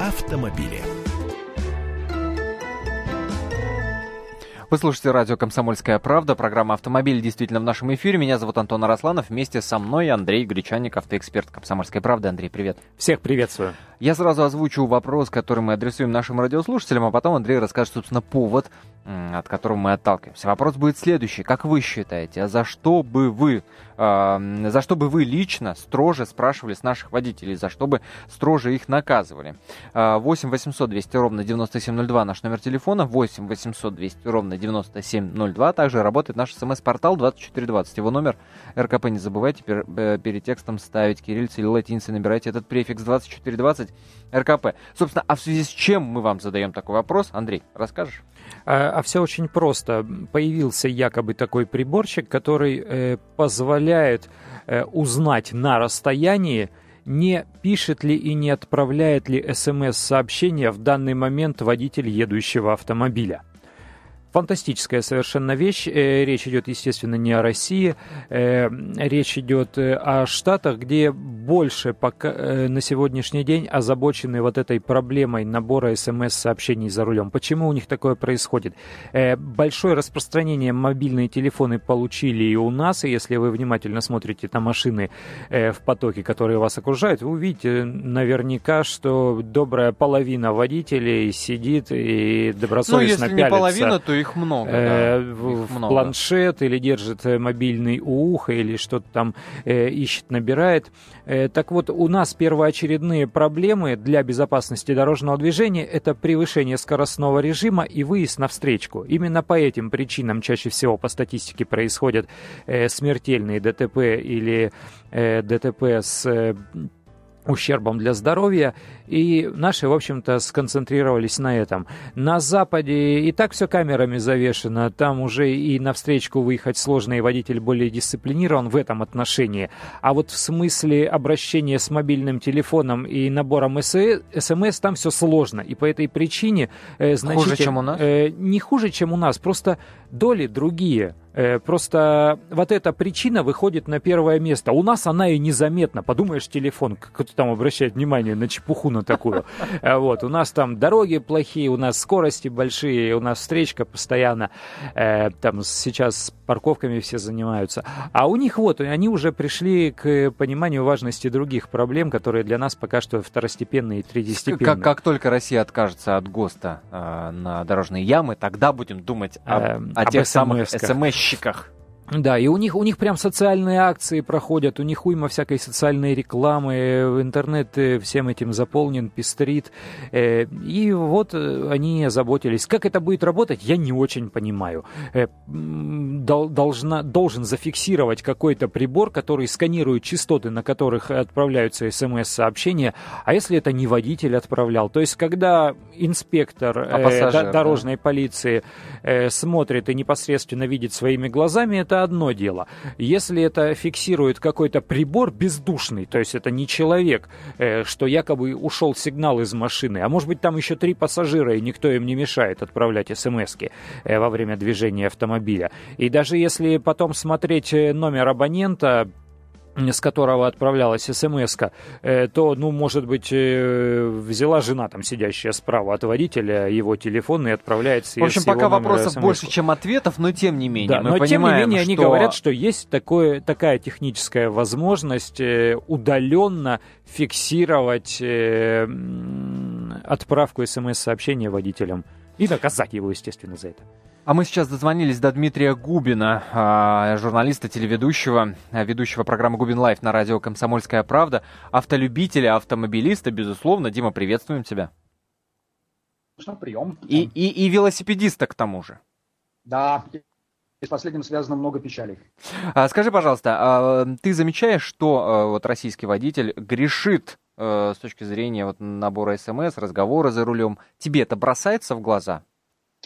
автомобили. Вы слушаете радио «Комсомольская правда», программа «Автомобиль» действительно в нашем эфире. Меня зовут Антон Арасланов, вместе со мной Андрей Гречаник, автоэксперт «Комсомольской правды». Андрей, привет. Всех приветствую. Я сразу озвучу вопрос, который мы адресуем нашим радиослушателям, а потом Андрей расскажет, собственно, повод, от которого мы отталкиваемся. Вопрос будет следующий. Как вы считаете, а за что бы вы, э, за что бы вы лично строже спрашивали с наших водителей, за что бы строже их наказывали? 8 800 200 ровно 9702 наш номер телефона, 8 800 200 ровно 9702. Также работает наш смс-портал 2420. Его номер РКП не забывайте пер, э, перед текстом ставить кириллицы или латиницы, набирайте этот префикс 2420 РКП. Собственно, а в связи с чем мы вам задаем такой вопрос? Андрей, расскажешь? А, а все очень просто. Появился якобы такой приборчик, который э, позволяет э, узнать на расстоянии, не пишет ли и не отправляет ли смс-сообщение в данный момент водитель едущего автомобиля. Фантастическая совершенно вещь. Э, речь идет, естественно, не о России. Э, речь идет э, о Штатах, где больше пока, на сегодняшний день озабочены вот этой проблемой набора смс-сообщений за рулем. Почему у них такое происходит? Большое распространение мобильные телефоны получили и у нас. И если вы внимательно смотрите на машины в потоке, которые вас окружают, вы увидите наверняка, что добрая половина водителей сидит и добросовестно ну, если пялится. не половина, то их много, э, да. в, их в много. планшет или держит э, мобильный у уха или что-то там э, ищет, набирает. Э, так вот, у нас первоочередные проблемы для безопасности дорожного движения – это превышение скоростного режима и выезд на встречку. Именно по этим причинам чаще всего по статистике происходят э, смертельные ДТП или э, ДТП с э, ущербом для здоровья, и наши, в общем-то, сконцентрировались на этом. На Западе и так все камерами завешено, там уже и на встречку выехать сложно, и водитель более дисциплинирован в этом отношении. А вот в смысле обращения с мобильным телефоном и набором СМС там все сложно, и по этой причине э, значительно... Хуже, чем у нас? Э, не хуже, чем у нас, просто доли другие. Э, просто вот эта причина выходит на первое место. У нас она и незаметна. Подумаешь, телефон, кто-то там обращает внимание на чепуху на такую. Э, вот, у нас там дороги плохие, у нас скорости большие, у нас встречка постоянно. Э, там сейчас парковками все занимаются. А у них вот, они уже пришли к пониманию важности других проблем, которые для нас пока что второстепенные и третьестепенные. Как, как только Россия откажется от ГОСТа э, на дорожные ямы, тогда будем думать об, э, о тех самых смс-щиках. Да, и у них, у них прям социальные акции проходят, у них уйма всякой социальной рекламы, интернет э, всем этим заполнен, пестрит. Э, и вот э, они озаботились. Как это будет работать, я не очень понимаю. Должна, должен зафиксировать какой-то прибор, который сканирует частоты, на которых отправляются смс-сообщения. А если это не водитель отправлял? То есть, когда инспектор а пассажир, дорожной да? полиции смотрит и непосредственно видит своими глазами, это одно дело. Если это фиксирует какой-то прибор бездушный, то есть это не человек, э, что якобы ушел сигнал из машины, а может быть там еще три пассажира, и никто им не мешает отправлять смс э, во время движения автомобиля. И даже если потом смотреть э, номер абонента, с которого отправлялась смс э, то, ну, может быть, э, взяла жена, там, сидящая справа от водителя, его телефон и отправляется В общем, пока вопросов больше, чем ответов, но тем не менее, да, мы но понимаем, тем не менее, что... они говорят, что есть такое, такая техническая возможность э, удаленно фиксировать отправку смс-сообщения водителям и наказать его, естественно, за это. А мы сейчас дозвонились до Дмитрия Губина, а, журналиста, телеведущего, а, ведущего программы «Губин Live» на радио «Комсомольская правда», автолюбителя, автомобилиста, безусловно. Дима, приветствуем тебя. Прием. И, и, и велосипедиста к тому же. Да, и с последним связано много печалей. А, скажи, пожалуйста, ты замечаешь, что вот российский водитель грешит с точки зрения вот набора смс, разговора за рулем? Тебе это бросается в глаза?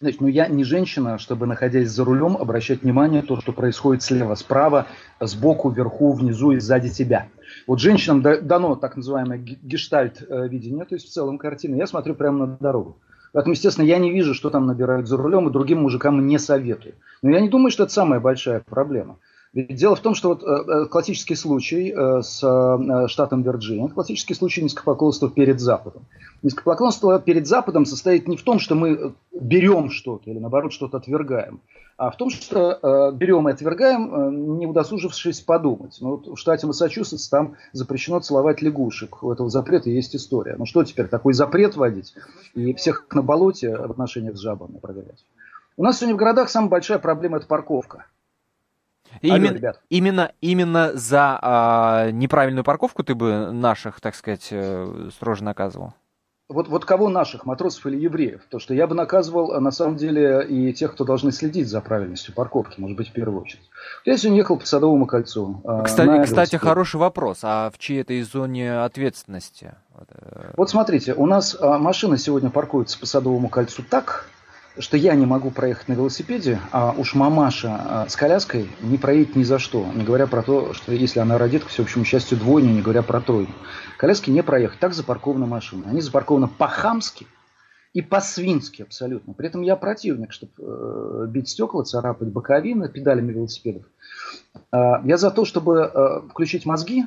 Значит, ну я не женщина, чтобы, находясь за рулем, обращать внимание на то, что происходит слева, справа, сбоку, вверху, внизу и сзади тебя. Вот женщинам дано так называемое гештальт-видение, то есть в целом картина. Я смотрю прямо на дорогу. Поэтому, естественно, я не вижу, что там набирают за рулем, и другим мужикам не советую. Но я не думаю, что это самая большая проблема. Ведь дело в том, что вот э, классический случай э, с э, штатом Вирджиния, классический случай низкопоклонства перед Западом. Низкопоклонство перед Западом состоит не в том, что мы берем что-то или наоборот что-то отвергаем, а в том, что э, берем и отвергаем, э, не удосужившись подумать. Ну, вот в штате Массачусетс там запрещено целовать лягушек. У этого запрета есть история. Ну что теперь, такой запрет вводить и всех на болоте в отношениях с жабами проверять? У нас сегодня в городах самая большая проблема – это парковка. Именно, именно, именно за а, неправильную парковку ты бы наших, так сказать, э, строже наказывал? Вот, вот кого наших, матросов или евреев? То, что я бы наказывал, а на самом деле, и тех, кто должны следить за правильностью парковки, может быть, в первую очередь. Я сегодня ехал по Садовому кольцу. А, кстати, кстати хороший вопрос. А в чьей этой зоне ответственности? Вот смотрите, у нас а, машина сегодня паркуется по Садовому кольцу так, что я не могу проехать на велосипеде, а уж мамаша а, с коляской не проедет ни за что, не говоря про то, что если она родит, к всеобщему счастью, двойню, не говоря про тройню. Коляски не проехать, так запаркованы машины. Они запаркованы по-хамски и по-свински абсолютно. При этом я противник, чтобы э, бить стекла, царапать боковины педалями велосипедов. Э, я за то, чтобы э, включить мозги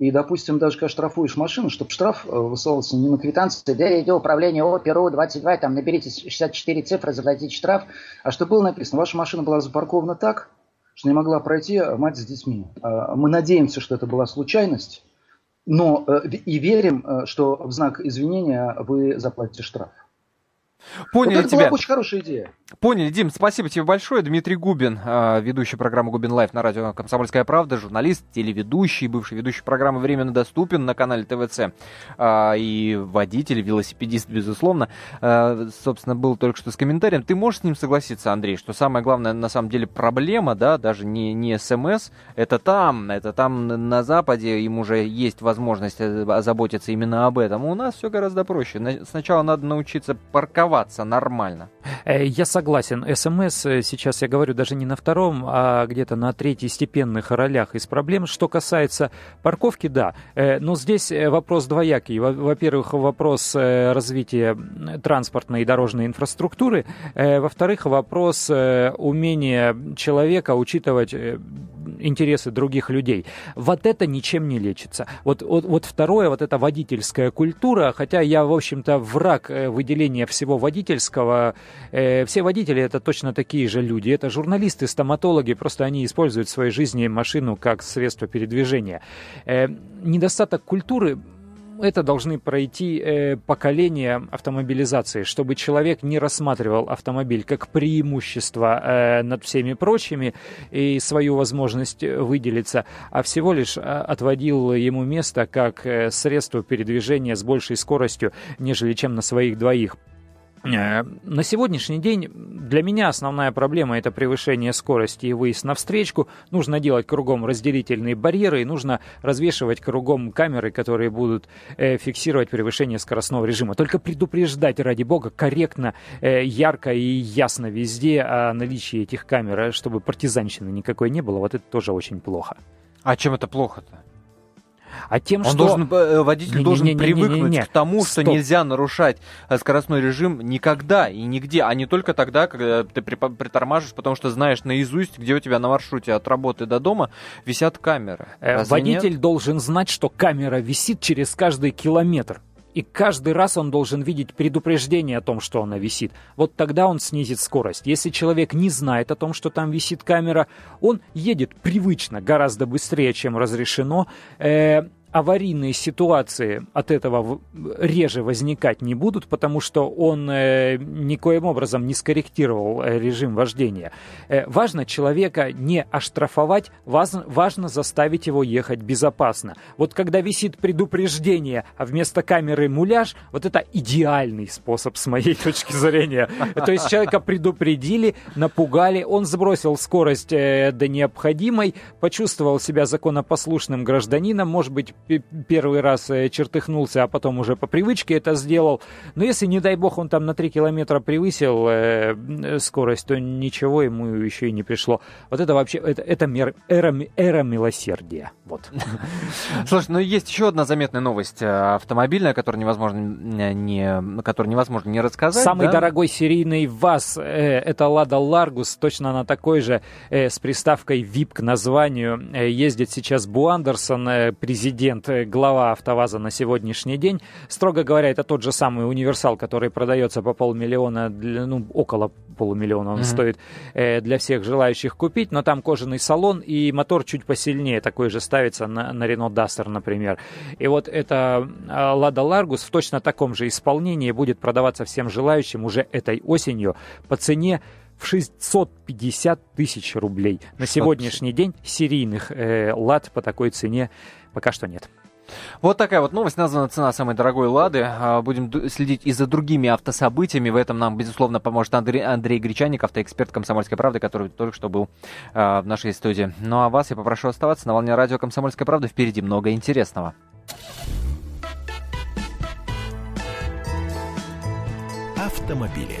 и, допустим, даже когда штрафуешь машину, чтобы штраф э, высылался не на квитанции, да, иди управление О, Перу, 22, там наберите 64 цифры, заплатите штраф, а чтобы было написано, ваша машина была запаркована так, что не могла пройти мать с детьми. А, мы надеемся, что это была случайность, но э, и верим, э, что в знак извинения вы заплатите штраф. Поняли вот это тебя. была очень хорошая идея. Поняли, Дим, спасибо тебе большое. Дмитрий Губин, а, ведущий программы Губин Live на радио «Комсомольская правда», журналист, телеведущий, бывший ведущий программы «Временно доступен» на канале ТВЦ. А, и водитель, велосипедист, безусловно. А, собственно, был только что с комментарием. Ты можешь с ним согласиться, Андрей, что самая главная на самом деле проблема, да, даже не, не СМС, это там, это там на Западе, им уже есть возможность э, озаботиться именно об этом. У нас все гораздо проще. Сначала надо научиться парковаться нормально. Э, я согласен. СМС э, сейчас я говорю даже не на втором, а где-то на третьестепенных ролях из проблем. Что касается парковки, да. Э, но здесь вопрос двоякий. Во-первых, вопрос развития транспортной и дорожной инфраструктуры. Во-вторых, вопрос умения человека учитывать интересы других людей. Вот это ничем не лечится. Вот, вот, вот второе, вот эта водительская культура, хотя я, в общем-то, враг выделения всего водительского, все водители это точно такие же люди. Это журналисты, стоматологи, просто они используют в своей жизни машину как средство передвижения. Э, недостаток культуры это должны пройти э, поколения автомобилизации, чтобы человек не рассматривал автомобиль как преимущество э, над всеми прочими и свою возможность выделиться, а всего лишь э, отводил ему место как э, средство передвижения с большей скоростью, нежели чем на своих двоих. Э, на сегодняшний день для меня основная проблема это превышение скорости и выезд на встречку. Нужно делать кругом разделительные барьеры и нужно развешивать кругом камеры, которые будут э, фиксировать превышение скоростного режима. Только предупреждать, ради бога, корректно, э, ярко и ясно везде о наличии этих камер, чтобы партизанщины никакой не было. Вот это тоже очень плохо. А чем это плохо-то? А тем, Он что... Должен, э, водитель не, должен не, не, привыкнуть не, не, не. к тому, что Стоп. нельзя нарушать э, скоростной режим никогда и нигде, а не только тогда, когда ты притормаживаешь, потому что знаешь наизусть, где у тебя на маршруте от работы до дома висят камеры. Э, водитель нет? должен знать, что камера висит через каждый километр. И каждый раз он должен видеть предупреждение о том, что она висит. Вот тогда он снизит скорость. Если человек не знает о том, что там висит камера, он едет привычно, гораздо быстрее, чем разрешено. Э, аварийные ситуации от этого реже возникать не будут, потому что он э, никоим образом не скорректировал э, режим вождения. Э, важно человека не оштрафовать, важно, заставить его ехать безопасно. Вот когда висит предупреждение, а вместо камеры муляж, вот это идеальный способ с моей точки зрения. То есть человека предупредили, напугали, он сбросил скорость до необходимой, почувствовал себя законопослушным гражданином, может быть, первый раз э, чертыхнулся, а потом уже по привычке это сделал. Но если, не дай бог, он там на 3 километра превысил э, скорость, то ничего ему еще и не пришло. Вот это вообще, это, это мер, эра, эра милосердия. Вот. Слушай, ну есть еще одна заметная новость э, автомобильная, которую невозможно не, которую невозможно не рассказать. Самый да? дорогой серийный ВАЗ э, это Лада Ларгус, точно на такой же э, с приставкой VIP к названию. Э, ездит сейчас Бу Андерсон, э, президент, э, глава АвтоВАЗа на сегодняшний день. Строго говоря, это тот же самый универсал, который продается по полмиллиона, для, ну, около полумиллиона он mm-hmm. стоит э, для всех желающих купить, но там кожаный салон и мотор чуть посильнее, такой же ставится на, на Renault Duster, например. И вот это Lada Largus в точно таком же исполнении будет продаваться всем желающим уже этой осенью по цене в 650 тысяч рублей. На сегодняшний день серийных э, лад по такой цене пока что нет. Вот такая вот новость, названа «Цена самой дорогой Лады». А, будем следить и за другими автособытиями. В этом нам, безусловно, поможет Андрей, Андрей Гречаник, автоэксперт «Комсомольской правды», который только что был э, в нашей студии. Ну а вас я попрошу оставаться на волне радио «Комсомольская правда». Впереди много интересного. Автомобили